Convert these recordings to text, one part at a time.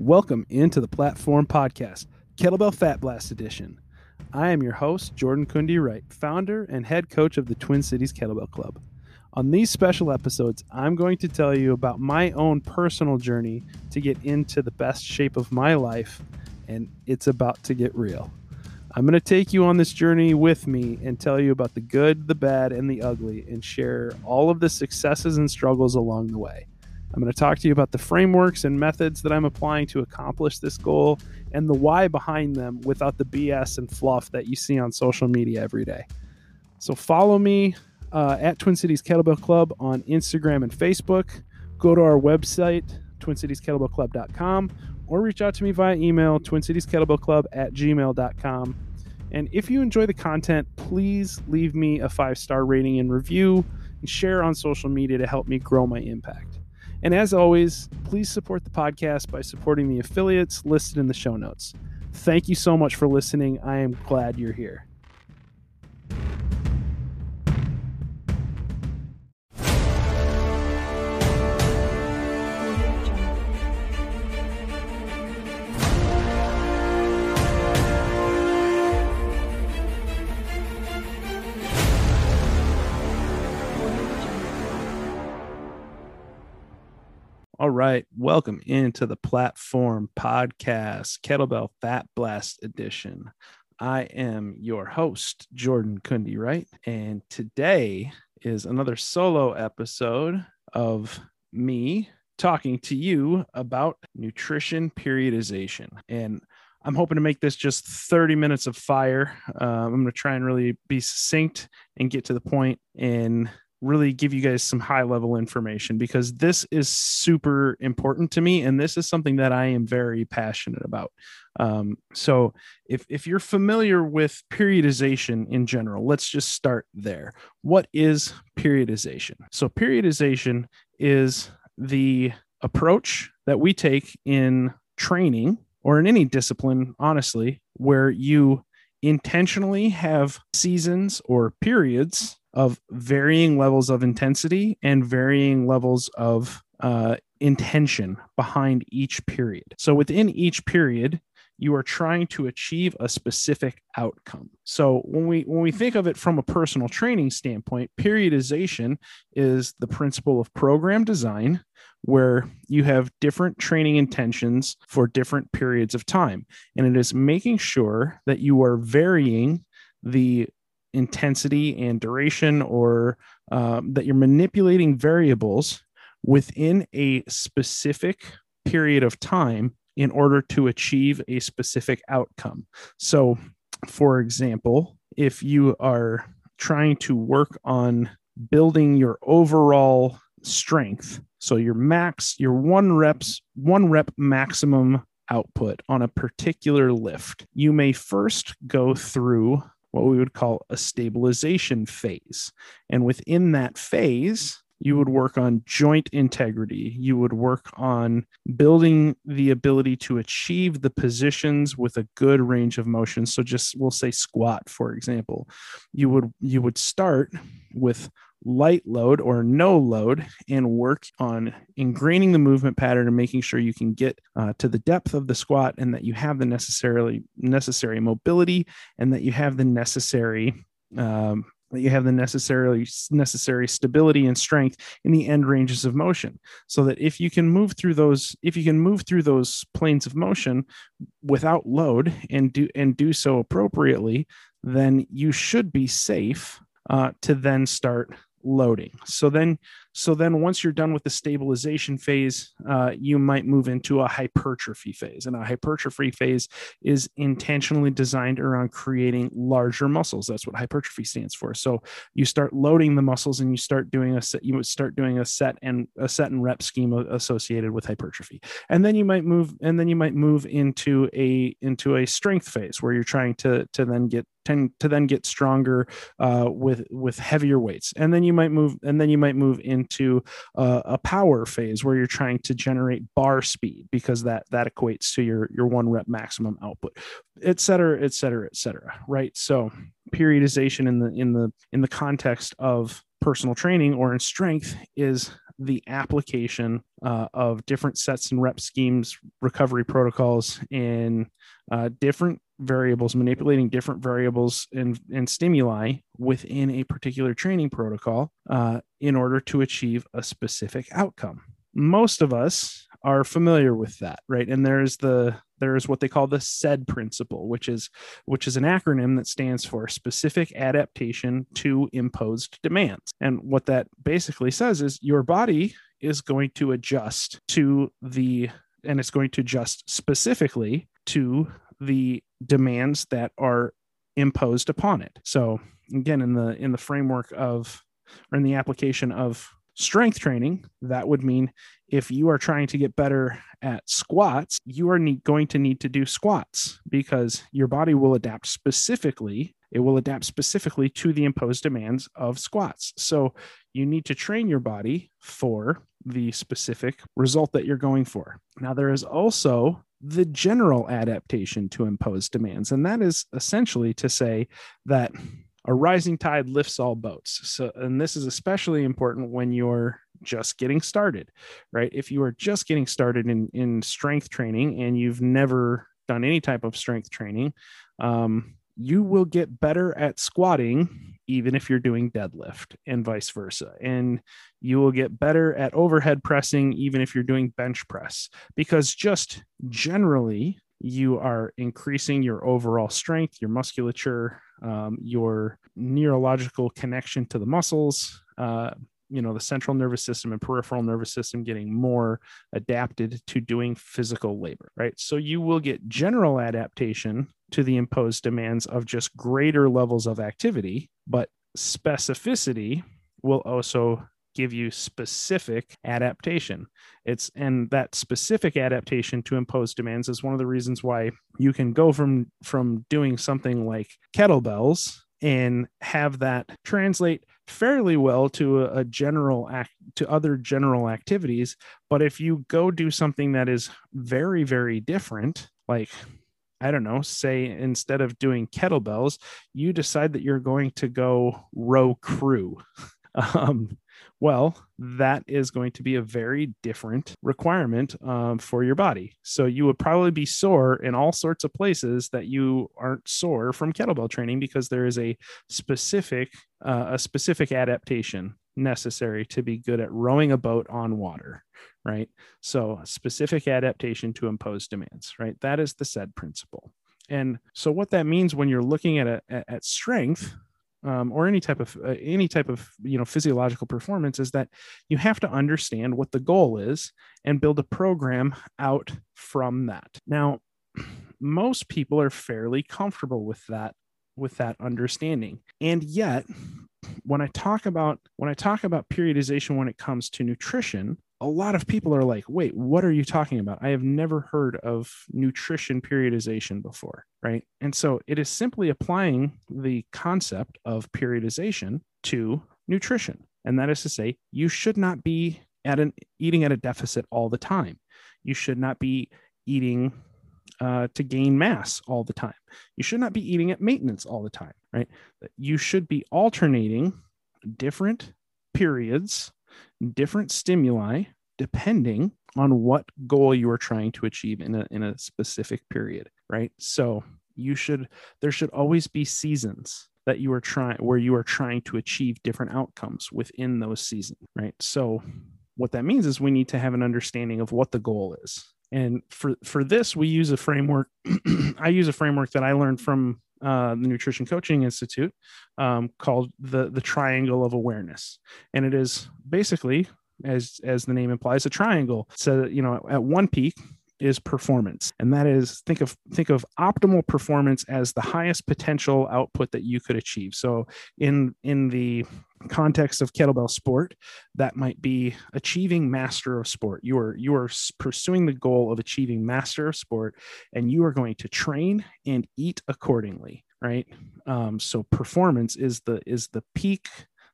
Welcome into the Platform Podcast, Kettlebell Fat Blast Edition. I am your host, Jordan Kundi Wright, founder and head coach of the Twin Cities Kettlebell Club. On these special episodes, I'm going to tell you about my own personal journey to get into the best shape of my life, and it's about to get real. I'm going to take you on this journey with me and tell you about the good, the bad, and the ugly, and share all of the successes and struggles along the way. I'm going to talk to you about the frameworks and methods that I'm applying to accomplish this goal and the why behind them without the BS and fluff that you see on social media every day. So follow me uh, at Twin Cities Kettlebell Club on Instagram and Facebook. Go to our website, twincitieskettlebellclub.com, or reach out to me via email, twincitieskettlebellclub at gmail.com. And if you enjoy the content, please leave me a five star rating and review and share on social media to help me grow my impact. And as always, please support the podcast by supporting the affiliates listed in the show notes. Thank you so much for listening. I am glad you're here. All Wright. Welcome into the platform podcast, Kettlebell Fat Blast Edition. I am your host, Jordan Kundi, right? And today is another solo episode of me talking to you about nutrition periodization. And I'm hoping to make this just 30 minutes of fire. Um, I'm going to try and really be succinct and get to the point and really give you guys some high level information because this is super important to me and this is something that I am very passionate about. Um, so if if you're familiar with periodization in general, let's just start there. What is periodization? So periodization is the approach that we take in training or in any discipline, honestly, where you intentionally have seasons or periods of varying levels of intensity and varying levels of uh, intention behind each period. So within each period, you are trying to achieve a specific outcome. So when we when we think of it from a personal training standpoint, periodization is the principle of program design where you have different training intentions for different periods of time and it is making sure that you are varying the intensity and duration or um, that you're manipulating variables within a specific period of time in order to achieve a specific outcome. So, for example, if you are trying to work on building your overall strength, so your max, your one reps, one rep maximum output on a particular lift, you may first go through what we would call a stabilization phase. And within that phase, you would work on joint integrity. You would work on building the ability to achieve the positions with a good range of motion. So just we'll say squat, for example. You would you would start with light load or no load and work on ingraining the movement pattern and making sure you can get uh, to the depth of the squat and that you have the necessarily necessary mobility and that you have the necessary um, that you have the necessarily necessary stability and strength in the end ranges of motion. So that if you can move through those if you can move through those planes of motion without load and do and do so appropriately then you should be safe uh, to then start loading. So then, so then once you're done with the stabilization phase, uh, you might move into a hypertrophy phase. And a hypertrophy phase is intentionally designed around creating larger muscles. That's what hypertrophy stands for. So you start loading the muscles and you start doing a set, you would start doing a set and a set and rep scheme associated with hypertrophy. And then you might move, and then you might move into a into a strength phase where you're trying to to then get tend to then get stronger uh, with with heavier weights. And then you might move and then you might move into uh, a power phase where you're trying to generate bar speed because that that equates to your your one rep maximum output et cetera et cetera et cetera right? So periodization in the in the in the context of personal training or in strength is the application uh, of different sets and rep schemes, recovery protocols, in uh, different variables, manipulating different variables and, and stimuli within a particular training protocol uh, in order to achieve a specific outcome. Most of us are familiar with that, right? And there's the there's what they call the SAID principle, which is which is an acronym that stands for specific adaptation to imposed demands. And what that basically says is your body is going to adjust to the and it's going to adjust specifically to the demands that are imposed upon it. So again in the in the framework of or in the application of strength training, that would mean if you are trying to get better at squats, you are going to need to do squats because your body will adapt specifically. It will adapt specifically to the imposed demands of squats. So you need to train your body for the specific result that you're going for. Now, there is also the general adaptation to imposed demands, and that is essentially to say that a rising tide lifts all boats. So, and this is especially important when you're just getting started, right? If you are just getting started in, in strength training and you've never done any type of strength training, um, you will get better at squatting even if you're doing deadlift and vice versa. And you will get better at overhead pressing even if you're doing bench press because just generally you are increasing your overall strength, your musculature, um, your neurological connection to the muscles, uh, you know, the central nervous system and peripheral nervous system getting more adapted to doing physical labor, right? So you will get general adaptation to the imposed demands of just greater levels of activity, but specificity will also give you specific adaptation. It's and that specific adaptation to impose demands is one of the reasons why you can go from from doing something like kettlebells and have that translate fairly well to a, a, general act to other general activities but if you go do something that is very very different like I don't know, say instead of doing kettlebells, you decide that you're going to go row crew. um, well, that is going to be a very different requirement um, for your body. So you would probably be sore in all sorts of places that you aren't sore from kettlebell training because there is a specific uh, a specific adaptation necessary to be good at rowing a boat on water right? So specific adaptation to impose demands right? That is the SAID principle. And so what that means when you're looking at a, at strength um, or any type of uh, any type of you know physiological performance is that you have to understand what the goal is and build a program out from that. Now most people are fairly comfortable with that with that understanding. And yet when i talk about when i talk about periodization when it comes to nutrition a lot of people are like, wait, what are you talking about? I have never heard of nutrition periodization before. Right. And so it is simply applying the concept of periodization to nutrition. And that is to say, you should not be at an eating at a deficit all the time. You should not be eating uh, to gain mass all the time. You should not be eating at maintenance all the time, right? You should be alternating different periods different stimuli depending on what goal you are trying to achieve in a, in a specific period, right? So you should, there should always be seasons that you are trying, where you are trying to achieve different outcomes within those seasons, right? So what that means is we need to have an understanding of what the goal is. And for, for this, we use a framework. I use a framework that I learned from uh, the Nutrition Coaching Institute um, called the the Triangle of Awareness, and it is basically as as the name implies a triangle. So you know at one peak is performance. And that is think of think of optimal performance as the highest potential output that you could achieve. So in in the context of kettlebell sport that might be achieving master of sport. You are you are pursuing the goal of achieving master of sport and you are going to train and eat accordingly right? Um, so performance is the is the peak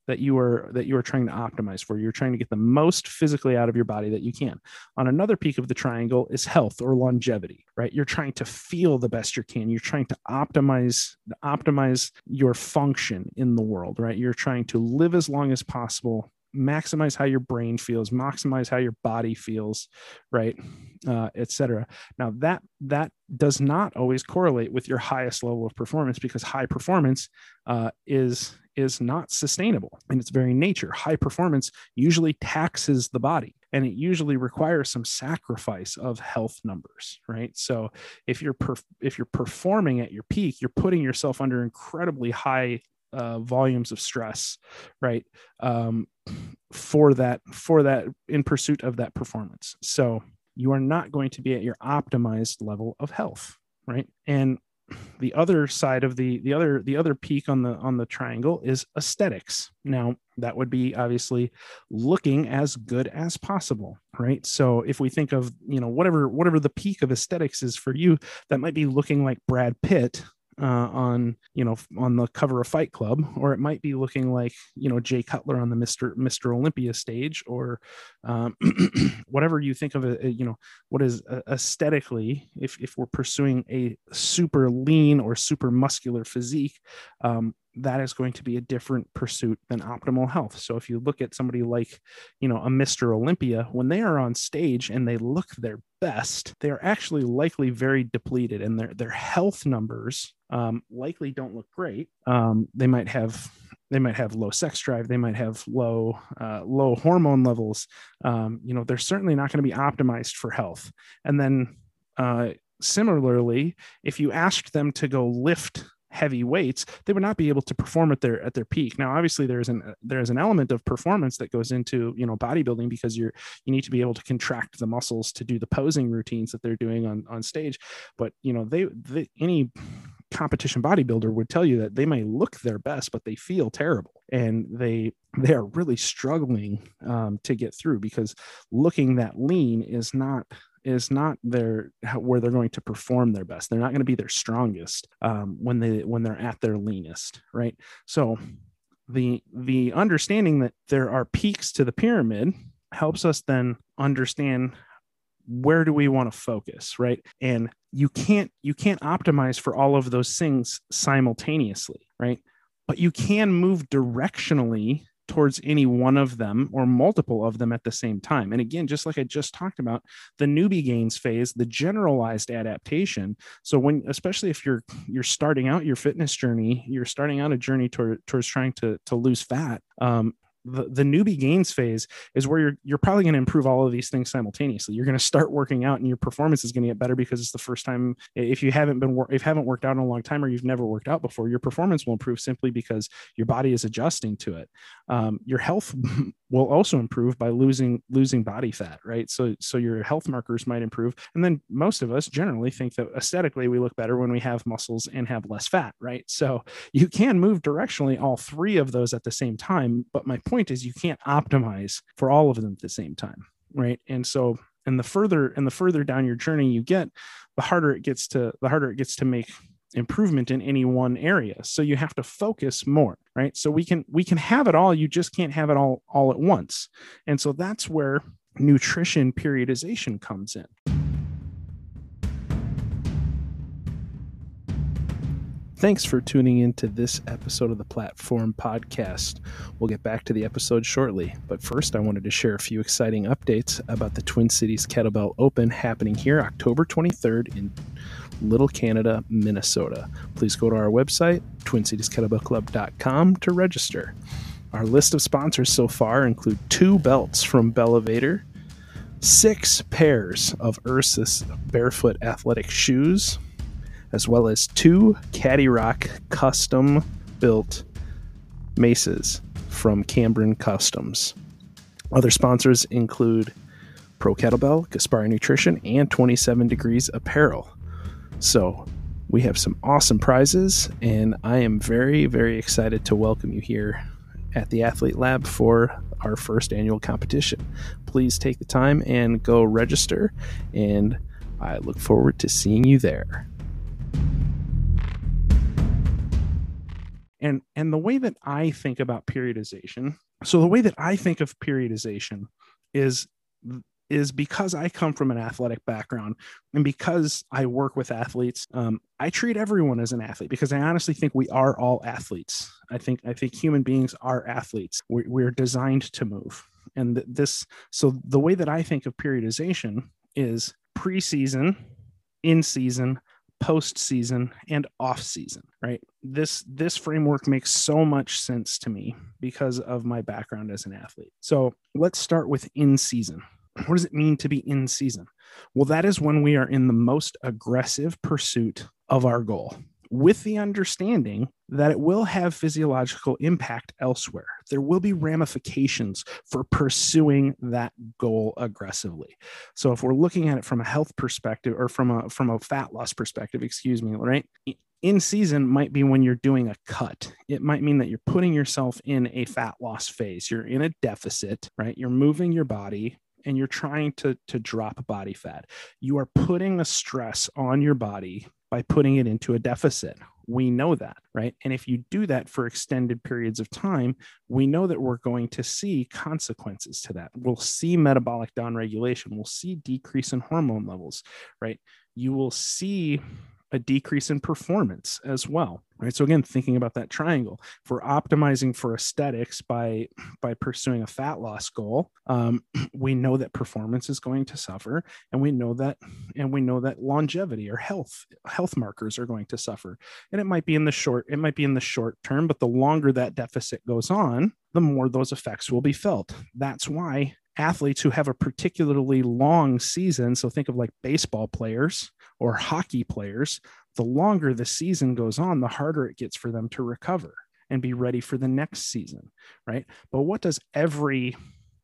that you are that you are trying to optimize for. You're trying to get the most physically out of your body that you can. On another peak of the triangle is health or longevity right? You're trying to feel the best you can. You're trying to optimize optimize your function in the world right? You're trying to live as long as possible maximize how your brain feels maximize how your body feels right uh, etc now that that does not always correlate with your highest level of performance because high performance uh, is is not sustainable in its very nature. High performance usually taxes the body and it usually requires some sacrifice of health numbers right? So if you're perf- if you're performing at your peak you're putting yourself under incredibly high uh, volumes of stress, right? Um, for that, for that, in pursuit of that performance. So you are not going to be at your optimized level of health, right? And the other side of the the other the other peak on the on the triangle is aesthetics now that would be obviously looking as good as possible right so if we think of you know whatever whatever the peak of aesthetics is for you that might be looking like brad pitt uh, on you know on the cover of Fight Club, or it might be looking like you know Jay Cutler on the Mister Mister Olympia stage, or um, whatever you think of it. You know what is uh, aesthetically, if if we're pursuing a super lean or super muscular physique, um, that is going to be a different pursuit than optimal health. So if you look at somebody like, you know, a Mr. Olympia, when they are on stage and they look their best, they are actually likely very depleted and their their health numbers um, likely don't look great. Um, they might have they might have low sex drive they might have low uh, low hormone levels um, you know they're certainly not going to be optimized for health and then uh, similarly if you asked them to go lift heavy weights, they would not be able to perform at their at their peak. Now, obviously, there's an there's an element of performance that goes into you know bodybuilding because you're you need to be able to contract the muscles to do the posing routines that they're doing on on stage. But you know, they, they any competition bodybuilder would tell you that they may look their best, but they feel terrible and they they are really struggling um, to get through because looking that lean is not is not their where they're going to perform their best. They're not going to be their strongest um, when they when they're at their leanest, right? So the the understanding that there are peaks to the pyramid helps us then understand where do we want to focus right and you can't you can't optimize for all of those things simultaneously right but you can move directionally towards any one of them or multiple of them at the same time. And again, just like I just talked about, the newbie gains phase, the generalized adaptation. So when, especially if you're you're starting out your fitness journey, you're starting out a journey toward, towards trying to to lose fat. Um, the, the newbie gains phase is where you're you're probably going to improve all of these things simultaneously. You're going to start working out and your performance is going to get better because it's the first time if you haven't been if you haven't worked out in a long time or you've never worked out before, your performance will improve simply because your body is adjusting to it. Um, your health will also improve by losing losing body fat, right? So so your health markers might improve. And then most of us generally think that aesthetically we look better when we have muscles and have less fat, right? So you can move directionally all three of those at the same time, but my point is you can't optimize for all of them at the same time, right? And so and the further and the further down your journey you get, the harder it gets to the harder it gets to make improvement in any one area. So you have to focus more right? So we can we can have it all you just can't have it all all at once. And so that's where nutrition periodization comes in Thanks for tuning in to this episode of the Platform Podcast. We'll get back to the episode shortly, but first, I wanted to share a few exciting updates about the Twin Cities Kettlebell Open happening here October 23rd in Little Canada, Minnesota. Please go to our website, twincitieskettlebellclub.com, to register. Our list of sponsors so far include two belts from Bellevator, six pairs of Ursus barefoot athletic shoes, as well as two Caddy Rock custom built maces from Cambron Customs. Other sponsors include Pro Kettlebell, Gaspari Nutrition, and 27 Degrees Apparel. So we have some awesome prizes, and I am very, very excited to welcome you here at the Athlete Lab for our first annual competition. Please take the time and go register, and I look forward to seeing you there. And and the way that i think about periodization so the way that i think of periodization is is because I come from an athletic background and because I work with athletes, um, I treat everyone as an athlete because I honestly think we are all athletes. I think I think human beings are athletes. We're, we're designed to move, and this. So the way that I think of periodization is preseason, in season, postseason and off season right this this framework makes so much sense to me because of my background as an athlete so let's start with in season what does it mean to be in season well that is when we are in the most aggressive pursuit of our goal with the understanding that it will have physiological impact elsewhere. There will be ramifications for pursuing that goal aggressively. So if we're looking at it from a health perspective or from a from a fat loss perspective, excuse me, right? In season might be when you're doing a cut. It might mean that you're putting yourself in a fat loss phase. You're in a deficit, right? You're moving your body and you're trying to to drop body fat. You are putting a stress on your body by putting it into a deficit. We know that, right? And if you do that for extended periods of time, we know that we're going to see consequences to that. We'll see metabolic downregulation, we'll see decrease in hormone levels, right? You will see a decrease in performance as well right? So again thinking about that triangle if we're optimizing for aesthetics by by pursuing a fat loss goal um, we know that performance is going to suffer and we know that and we know that longevity or health health markers are going to suffer. And it might be in the short it might be in the short term but the longer that deficit goes on the more those effects will be felt. That's why athletes who have a particularly long season so think of like baseball players or hockey players, the longer the season goes on, the harder it gets for them to recover and be ready for the next season, right? But what does every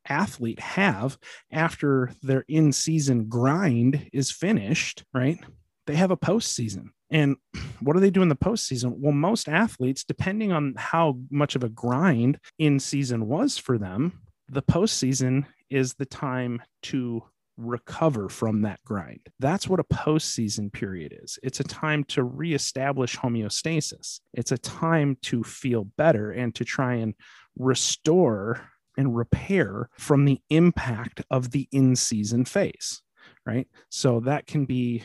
athlete have after their in season grind is finished, right? They have a postseason. And what do they do in the postseason? Well, most athletes, depending on how much of a grind in season was for them, the postseason is the time to recover from that grind. That's what a postseason period is. It's a time to reestablish homeostasis. It's a time to feel better and to try and restore and repair from the impact of the in season phase, right? So that can be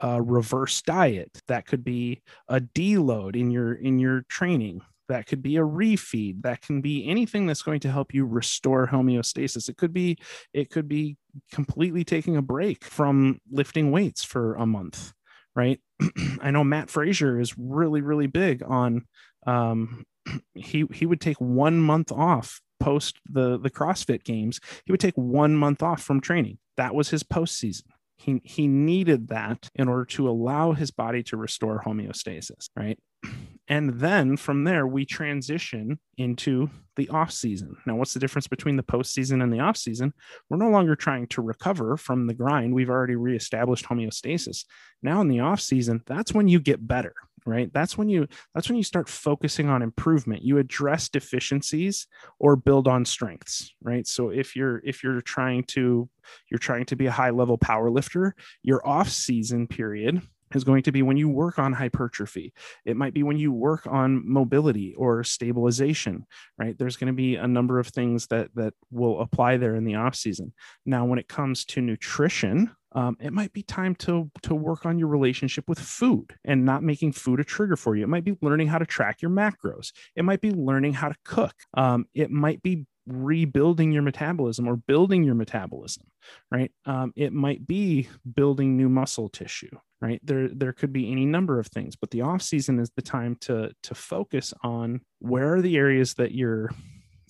a reverse diet that could be a deload in your in your training that could be a refeed that can be anything that's going to help you restore homeostasis. It could be it could be completely taking a break from lifting weights for a month right? I know Matt fraser is really really big on um he he would take one month off post the the crossfit games. He would take one month off from training. That was his postseason. He, he needed that in order to allow his body to restore homeostasis, right? And then from there, we transition into the off season. Now, what's the difference between the postseason and the off season? We're no longer trying to recover from the grind. We've already reestablished homeostasis. Now, in the off season, that's when you get better right that's when you that's when you start focusing on improvement you address deficiencies or build on strengths right so if you're if you're trying to you're trying to be a high level power lifter your off season period is going to be when you work on hypertrophy. It might be when you work on mobility or stabilization, right? There's going to be a number of things that that will apply there in the off season. Now, when it comes to nutrition, um, it might be time to to work on your relationship with food and not making food a trigger for you. It might be learning how to track your macros. It might be learning how to cook. Um, it might be rebuilding your metabolism or building your metabolism right um, it might be building new muscle tissue right there there could be any number of things but the off season is the time to to focus on where are the areas that you're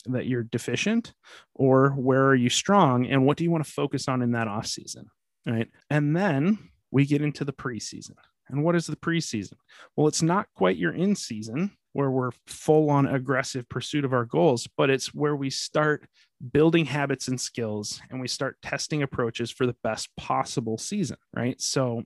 that you're deficient or where are you strong and what do you want to focus on in that off season right? And then we get into the preseason. And what is the preseason? Well, it's not quite your in season where we're full on aggressive pursuit of our goals, but it's where we start building habits and skills and we start testing approaches for the best possible season, right? So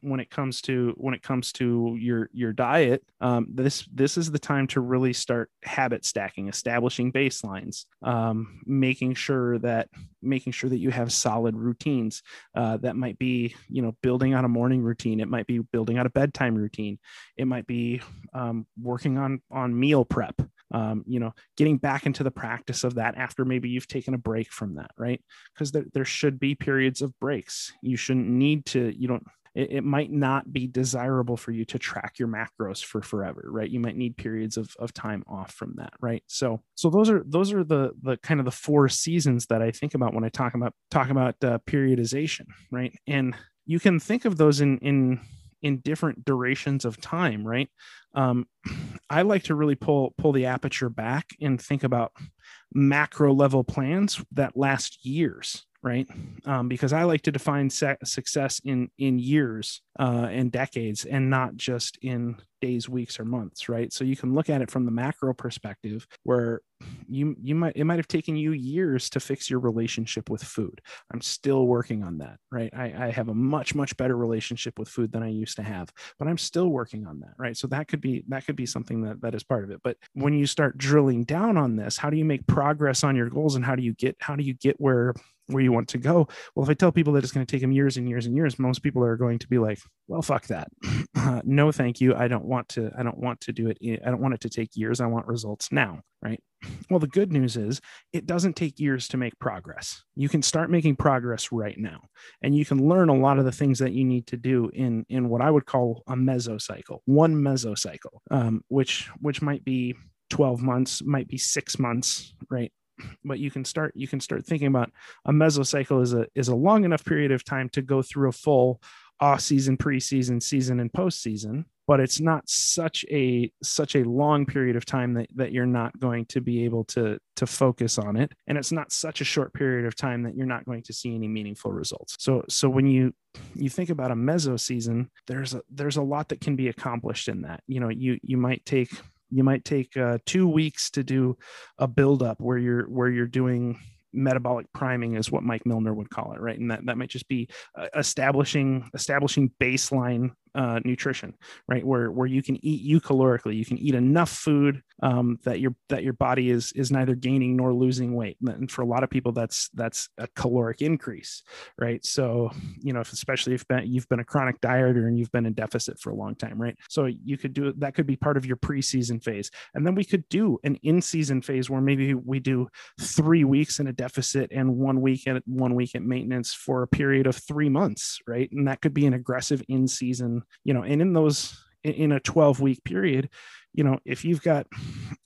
when it comes to when it comes to your your diet um, this this is the time to really start habit stacking establishing baselines um, making sure that making sure that you have solid routines uh, that might be you know building on a morning routine. It might be building out a bedtime routine. It might be um, working on on meal prep um, you know getting back into the practice of that after maybe you've taken a break from that right? Because there, there should be periods of breaks. You shouldn't need to you don't it, it, might not be desirable for you to track your macros for forever right? You might need periods of, of time off from that right? So so those are those are the the kind of the four seasons that i think about when i talk about talk about uh, periodization right? And you can think of those in in in different durations of time right? Um, i like to really pull pull the aperture back and think about macro level plans that last years right? Um, because I like to define success in in years uh, and decades, and not just in days, weeks, or months, right? So you can look at it from the macro perspective, where you you might it might have taken you years to fix your relationship with food. I'm still working on that, right? I, I have a much much better relationship with food than I used to have, but I'm still working on that, right? So that could be that could be something that that is part of it. But when you start drilling down on this, how do you make progress on your goals, and how do you get how do you get where where you want to go. Well, if I tell people that it's going to take them years and years and years, most people are going to be like, "Well, fuck that. Uh, no, thank you. I don't want to. I don't want to do it. I don't want it to take years. I want results now." Right. Well, the good news is it doesn't take years to make progress. You can start making progress right now, and you can learn a lot of the things that you need to do in in what I would call a mesocycle, one mesocycle, um, which which might be 12 months might be six months right but you can start you can start thinking about a mesocycle is a is a long enough period of time to go through a full off season preseason season and postseason but it's not such a such a long period of time that, that you're not going to be able to to focus on it. And it's not such a short period of time that you're not going to see any meaningful results. So so when you you think about a meso season there's a there's a lot that can be accomplished in that. You know you you might take you might take uh, two weeks to do a buildup where you're where you're doing metabolic priming is what Mike Milner would call it, right? And that, that might just be uh, establishing establishing baseline uh, nutrition, right? Where where you can eat eucalorically, you can eat enough food um, that your that your body is is neither gaining nor losing weight. And for a lot of people, that's that's a caloric increase, right? So you know, if, especially if been, you've been a chronic dieter and you've been in deficit for a long time, right? So you could do that could be part of your preseason phase, and then we could do an in season phase where maybe we do three weeks in a deficit and one week at one week at maintenance for a period of three months, right? And that could be an aggressive in season you know and in those in a 12 week period you know if you've got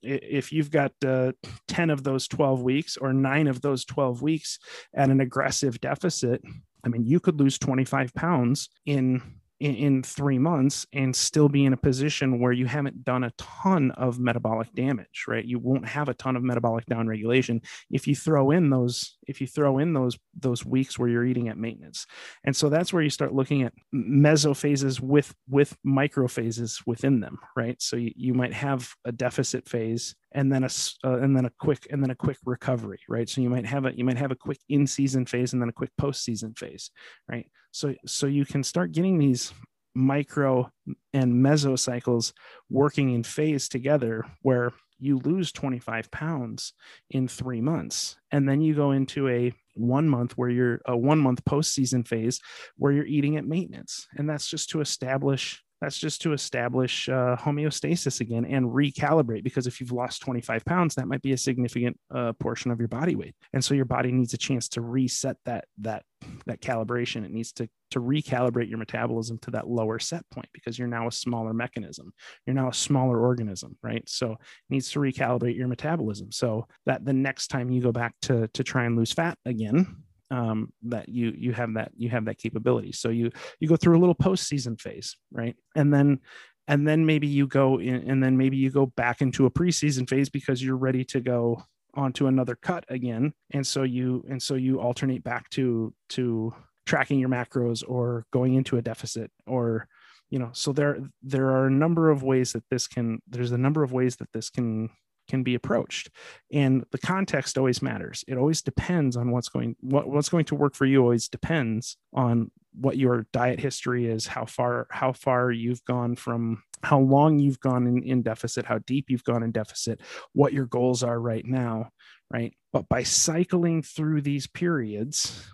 if you've got uh, 10 of those 12 weeks or 9 of those 12 weeks at an aggressive deficit i mean you could lose 25 pounds in in, in three months and still be in a position where you haven't done a ton of metabolic damage, right? You won't have a ton of metabolic downregulation if you throw in those if you throw in those those weeks where you're eating at maintenance. And so that's where you start looking at mesophases with with microphases within them, right? So you, you might have a deficit phase and then a uh, and then a quick and then a quick recovery right so you might have a you might have a quick in season phase and then a quick post season phase right so so you can start getting these micro and mesocycles working in phase together where you lose 25 pounds in three months. And then you go into a one month where you're a one month post season phase where you're eating at maintenance. And that's just to establish that's just to establish uh, homeostasis again and recalibrate because if you've lost 25 pounds that might be a significant uh, portion of your body weight. And so your body needs a chance to reset that that that calibration. It needs to to recalibrate your metabolism to that lower set point because you're now a smaller mechanism. You're now a smaller organism right? So it needs to recalibrate your metabolism. So that the next time you go back to to try and lose fat again um, that you you have that you have that capability. So you you go through a little postseason phase, right? And then and then maybe you go in, and then maybe you go back into a preseason phase because you're ready to go onto another cut again. And so you and so you alternate back to to tracking your macros or going into a deficit or you know so there there are a number of ways that this can there's a number of ways that this can can be approached. And the context always matters. It always depends on what's going what, what's going to work for you always depends on what your diet history is how far how far you've gone from how long you've gone in, in deficit how deep you've gone in deficit what your goals are right now right? But by cycling through these periods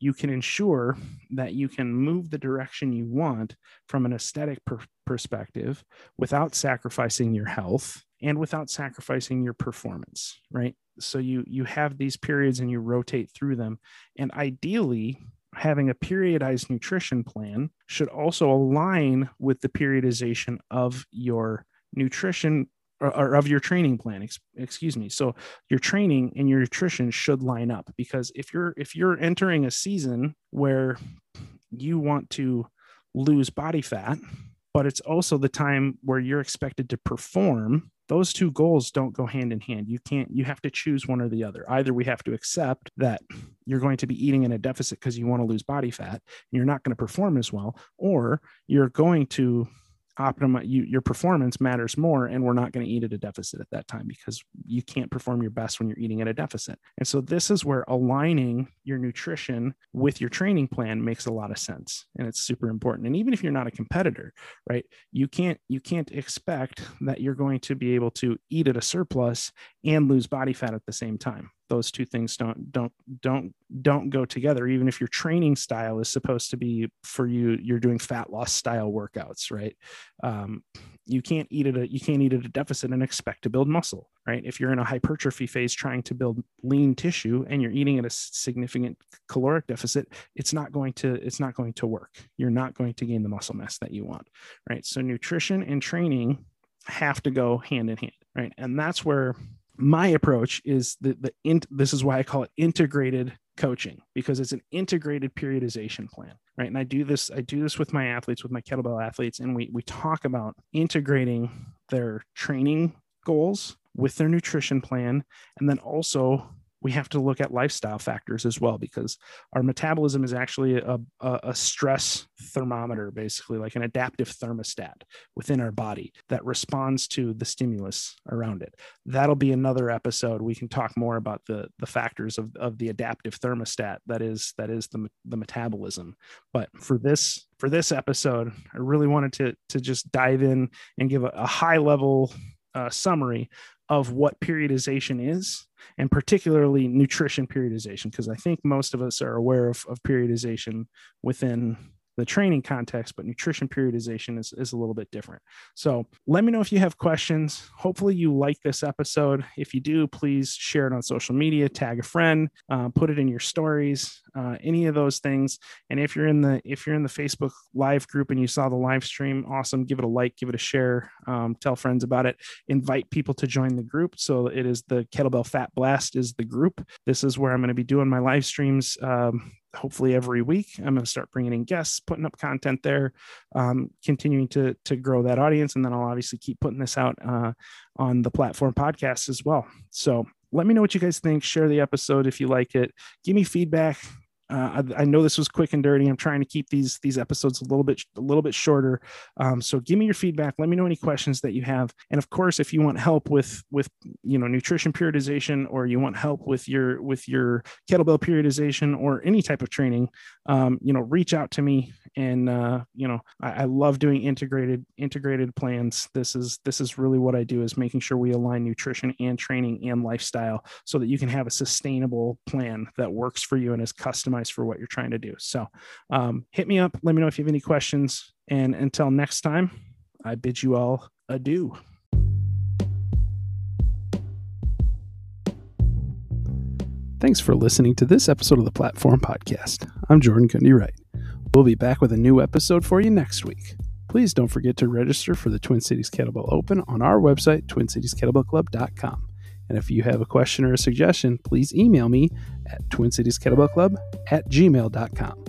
you can ensure that you can move the direction you want from an aesthetic per- perspective without sacrificing your health and without sacrificing your performance, right? So you you have these periods and you rotate through them. And ideally, having a periodized nutrition plan should also align with the periodization of your nutrition or, or, of your training plan ex, excuse me so your training and your nutrition should line up because if you're if you're entering a season where you want to lose body fat but it's also the time where you're expected to perform. Those two goals don't go hand in hand. You can't you have to choose one or the other. Either we have to accept that you're going to be eating in a deficit because you want to lose body fat and you're not going to perform as well or you're going to you, your performance matters more and we're not going to eat at a deficit at that time because you can't perform your best when you're eating at a deficit. And so this is where aligning your nutrition with your training plan makes a lot of sense and it's super important. And even if you're not a competitor right you can't you can't expect that you're going to be able to eat at a surplus and lose body fat at the same time those two things don't don't don't don't go together even if your training style is supposed to be for you you're doing fat loss style workouts right? Um, you can't eat at a you can't eat at a deficit and expect to build muscle right? If you're in a hypertrophy phase trying to build lean tissue and you're eating at a significant caloric deficit it's not going to it's not going to work. You're not going to gain the muscle mass that you want right? So nutrition and training have to go hand in hand right? And that's where my approach is the the in, this is why I call it integrated coaching because it's an integrated periodization plan right? And i do this i do this with my athletes with my kettlebell athletes and we we talk about integrating their training goals with their nutrition plan and then also we have to look at lifestyle factors as well because our metabolism is actually a, a, stress thermometer basically like an adaptive thermostat within our body that responds to the stimulus around it. That'll be another episode. We can talk more about the the factors of, of the adaptive thermostat that is that is the, the metabolism. But for this for this episode i really wanted to to just dive in and give a, a high level uh, summary of what periodization is and particularly nutrition periodization because i think most of us are aware of, of periodization within the training context, but nutrition periodization is, is a little bit different. So let me know if you have questions. Hopefully you like this episode. If you do, please share it on social media, tag a friend, uh, put it in your stories, uh, any of those things. And if you're in the if you're in the Facebook live group and you saw the live stream, awesome. Give it a like, give it a share, um, tell friends about it, invite people to join the group. So it is the Kettlebell Fat Blast is the group. This is where I'm going to be doing my live streams. Um, hopefully every week i'm going to start bringing in guests putting up content there um, continuing to to grow that audience and then i'll obviously keep putting this out uh, on the platform podcast as well so let me know what you guys think. Share the episode if you like it. Give me feedback uh, I, I, know this was quick and dirty. I'm trying to keep these these episodes a little bit a little bit shorter. Um, so give me your feedback. Let me know any questions that you have, and of course, if you want help with with you know nutrition periodization, or you want help with your with your kettlebell periodization, or any type of training, um, you know, reach out to me. And uh, you know, I, I love doing integrated integrated plans. This is this is really what I do is making sure we align nutrition and training and lifestyle so that you can have a sustainable plan that works for you and is customized for what you're trying to do. So um, hit me up. Let me know if you have any questions. And until next time, I bid you all adieu. Thanks for listening to this episode of the Platform Podcast. I'm Jordan Kundy Wright. We'll be back with a new episode for you next week. Please don't forget to register for the Twin Cities Kettlebell Open on our website, twincitieskettlebellclub.com. And if you have a question or a suggestion, please email me at twincitieskettlebellclub at gmail.com.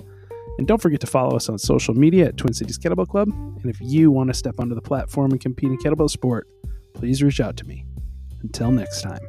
And don't forget to follow us on social media at Twin Cities Kettlebell Club. And if you want to step onto the platform and compete in kettlebell sport, please reach out to me. Until next time.